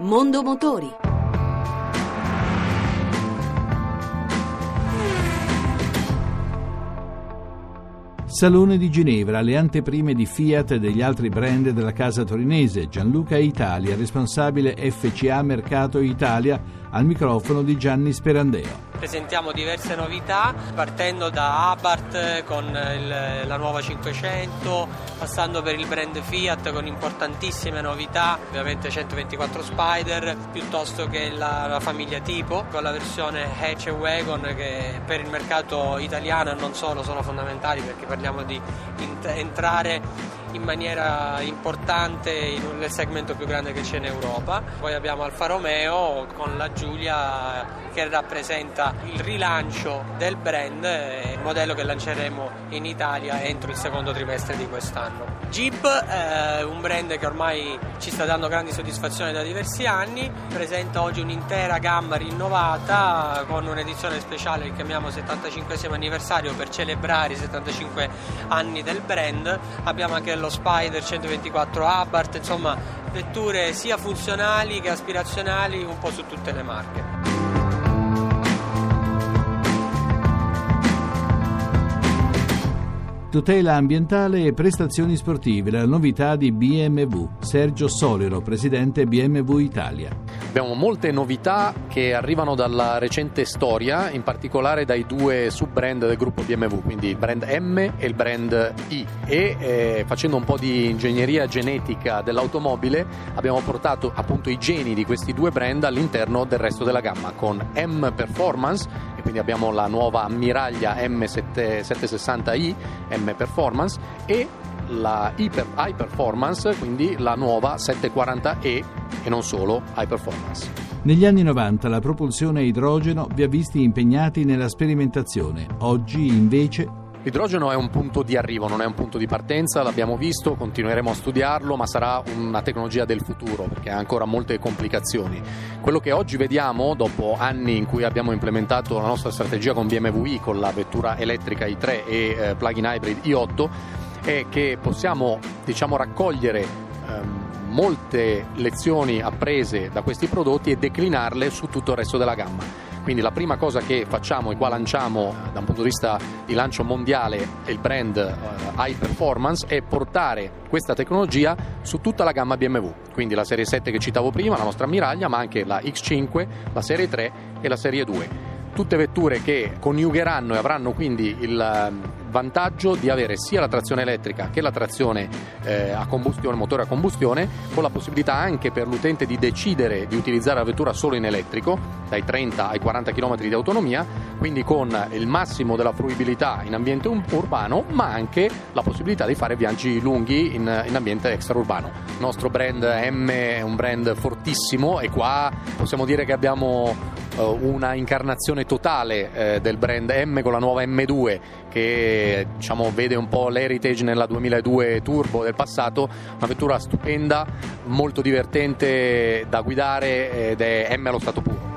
Mondo Motori. Salone di Ginevra, le anteprime di Fiat e degli altri brand della casa torinese. Gianluca Italia, responsabile FCA Mercato Italia, al microfono di Gianni Sperandeo. Presentiamo diverse novità partendo da Abarth con il, la nuova 500 passando per il brand Fiat con importantissime novità ovviamente 124 Spider piuttosto che la, la famiglia tipo con la versione Hatch e Wagon che per il mercato italiano e non solo sono fondamentali perché parliamo di int- entrare in maniera importante in nel segmento più grande che c'è in Europa. Poi abbiamo Alfa Romeo con la Giulia che rappresenta il rilancio del brand, il modello che lanceremo in Italia entro il secondo trimestre di quest'anno. Jeep è un brand che ormai ci sta dando grandi soddisfazioni da diversi anni, presenta oggi un'intera gamma rinnovata con un'edizione speciale che chiamiamo 75 anniversario per celebrare i 75 anni del brand. Abbiamo anche lo Spider 124 Abarth, insomma vetture sia funzionali che aspirazionali un po' su tutte le marche. Tutela ambientale e prestazioni sportive, la novità di BMW. Sergio Solero, presidente BMW Italia. Abbiamo molte novità che arrivano dalla recente storia, in particolare dai due sub-brand del gruppo BMW, quindi il brand M e il brand I. E eh, facendo un po' di ingegneria genetica dell'automobile abbiamo portato appunto i geni di questi due brand all'interno del resto della gamma, con M Performance, e quindi abbiamo la nuova ammiraglia M760i, M Performance, e la Hyper, High Performance, quindi la nuova 740E e non solo High Performance. Negli anni 90 la propulsione a idrogeno vi ha visti impegnati nella sperimentazione, oggi invece L'idrogeno è un punto di arrivo, non è un punto di partenza, l'abbiamo visto, continueremo a studiarlo, ma sarà una tecnologia del futuro perché ha ancora molte complicazioni. Quello che oggi vediamo, dopo anni in cui abbiamo implementato la nostra strategia con BMW i, con la vettura elettrica i3 e eh, plug-in hybrid i8, è che possiamo diciamo, raccogliere ehm, molte lezioni apprese da questi prodotti e declinarle su tutto il resto della gamma. Quindi la prima cosa che facciamo e qua lanciamo eh, da un punto di vista di lancio mondiale il brand uh, High Performance è portare questa tecnologia su tutta la gamma BMW. Quindi la serie 7 che citavo prima, la nostra ammiraglia, ma anche la X5, la serie 3 e la serie 2 tutte vetture che coniugheranno e avranno quindi il ehm, vantaggio di avere sia la trazione elettrica che la trazione eh, a combustione, motore a combustione, con la possibilità anche per l'utente di decidere di utilizzare la vettura solo in elettrico, dai 30 ai 40 km di autonomia, quindi con il massimo della fruibilità in ambiente urbano, ma anche la possibilità di fare viaggi lunghi in, in ambiente extraurbano. Il nostro brand M è un brand fortissimo e qua possiamo dire che abbiamo una incarnazione totale eh, del brand M con la nuova M2 che diciamo, vede un po' l'heritage nella 2002 Turbo del passato, una vettura stupenda, molto divertente da guidare ed è M allo stato puro.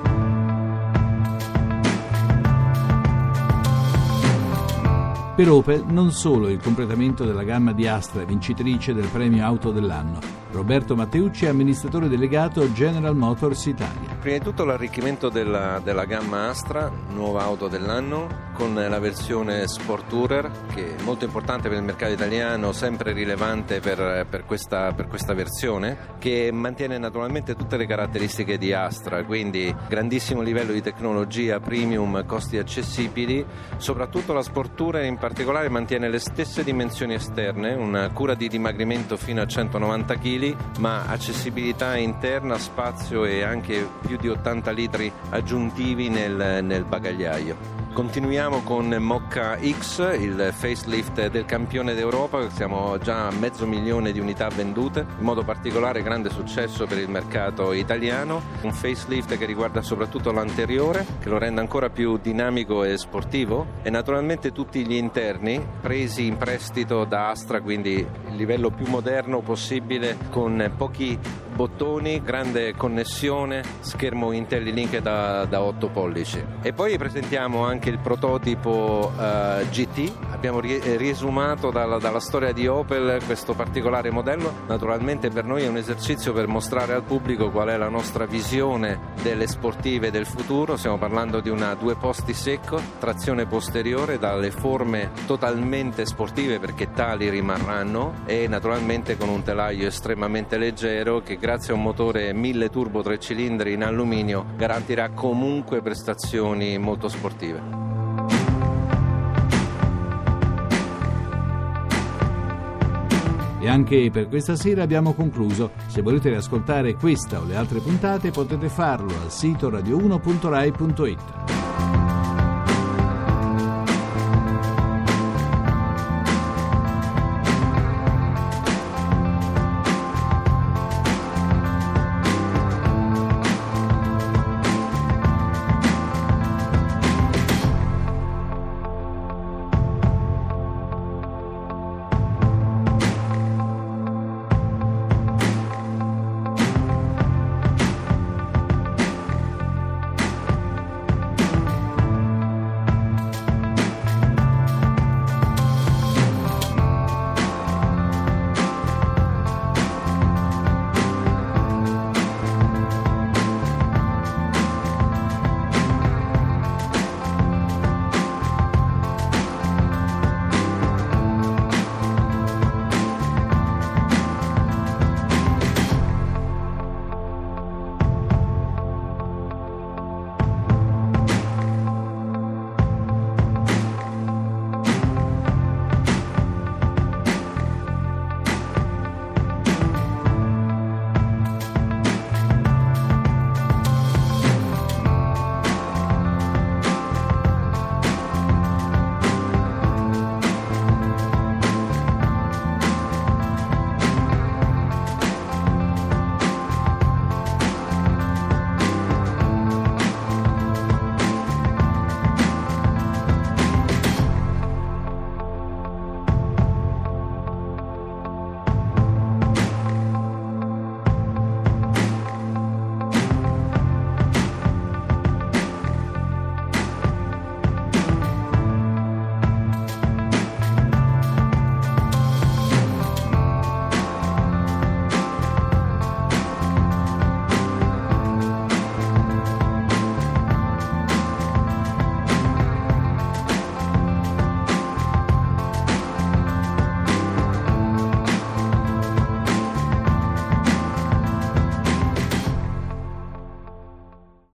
Per Opel non solo il completamento della gamma di Astra vincitrice del premio auto dell'anno. Roberto Matteucci, amministratore delegato General Motors Italia. Prima di tutto l'arricchimento della, della gamma Astra, nuova auto dell'anno, con la versione Sport Tourer, che è molto importante per il mercato italiano, sempre rilevante per, per, questa, per questa versione, che mantiene naturalmente tutte le caratteristiche di Astra, quindi grandissimo livello di tecnologia, premium, costi accessibili, soprattutto la Sport Tourer in particolare mantiene le stesse dimensioni esterne, una cura di dimagrimento fino a 190 kg, ma accessibilità interna, spazio e anche più di 80 litri aggiuntivi nel, nel bagagliaio. Continuiamo con Mocca X, il facelift del campione d'Europa, siamo già a mezzo milione di unità vendute, in modo particolare grande successo per il mercato italiano, un facelift che riguarda soprattutto l'anteriore, che lo rende ancora più dinamico e sportivo. E naturalmente tutti gli interni presi in prestito da Astra, quindi il livello più moderno possibile con pochi bottoni, grande connessione, schermo IntelliLink da, da 8 pollici. E poi presentiamo anche il prototipo uh, GT, abbiamo riesumato dalla, dalla storia di Opel questo particolare modello, naturalmente per noi è un esercizio per mostrare al pubblico qual è la nostra visione delle sportive del futuro, stiamo parlando di una due posti secco, trazione posteriore dalle forme totalmente sportive perché tali rimarranno e naturalmente con un telaio estremamente leggero che grazie a un motore 1000 turbo 3 cilindri in alluminio garantirà comunque prestazioni molto sportive. E anche per questa sera abbiamo concluso. Se volete riascoltare questa o le altre puntate potete farlo al sito radio1.rai.it.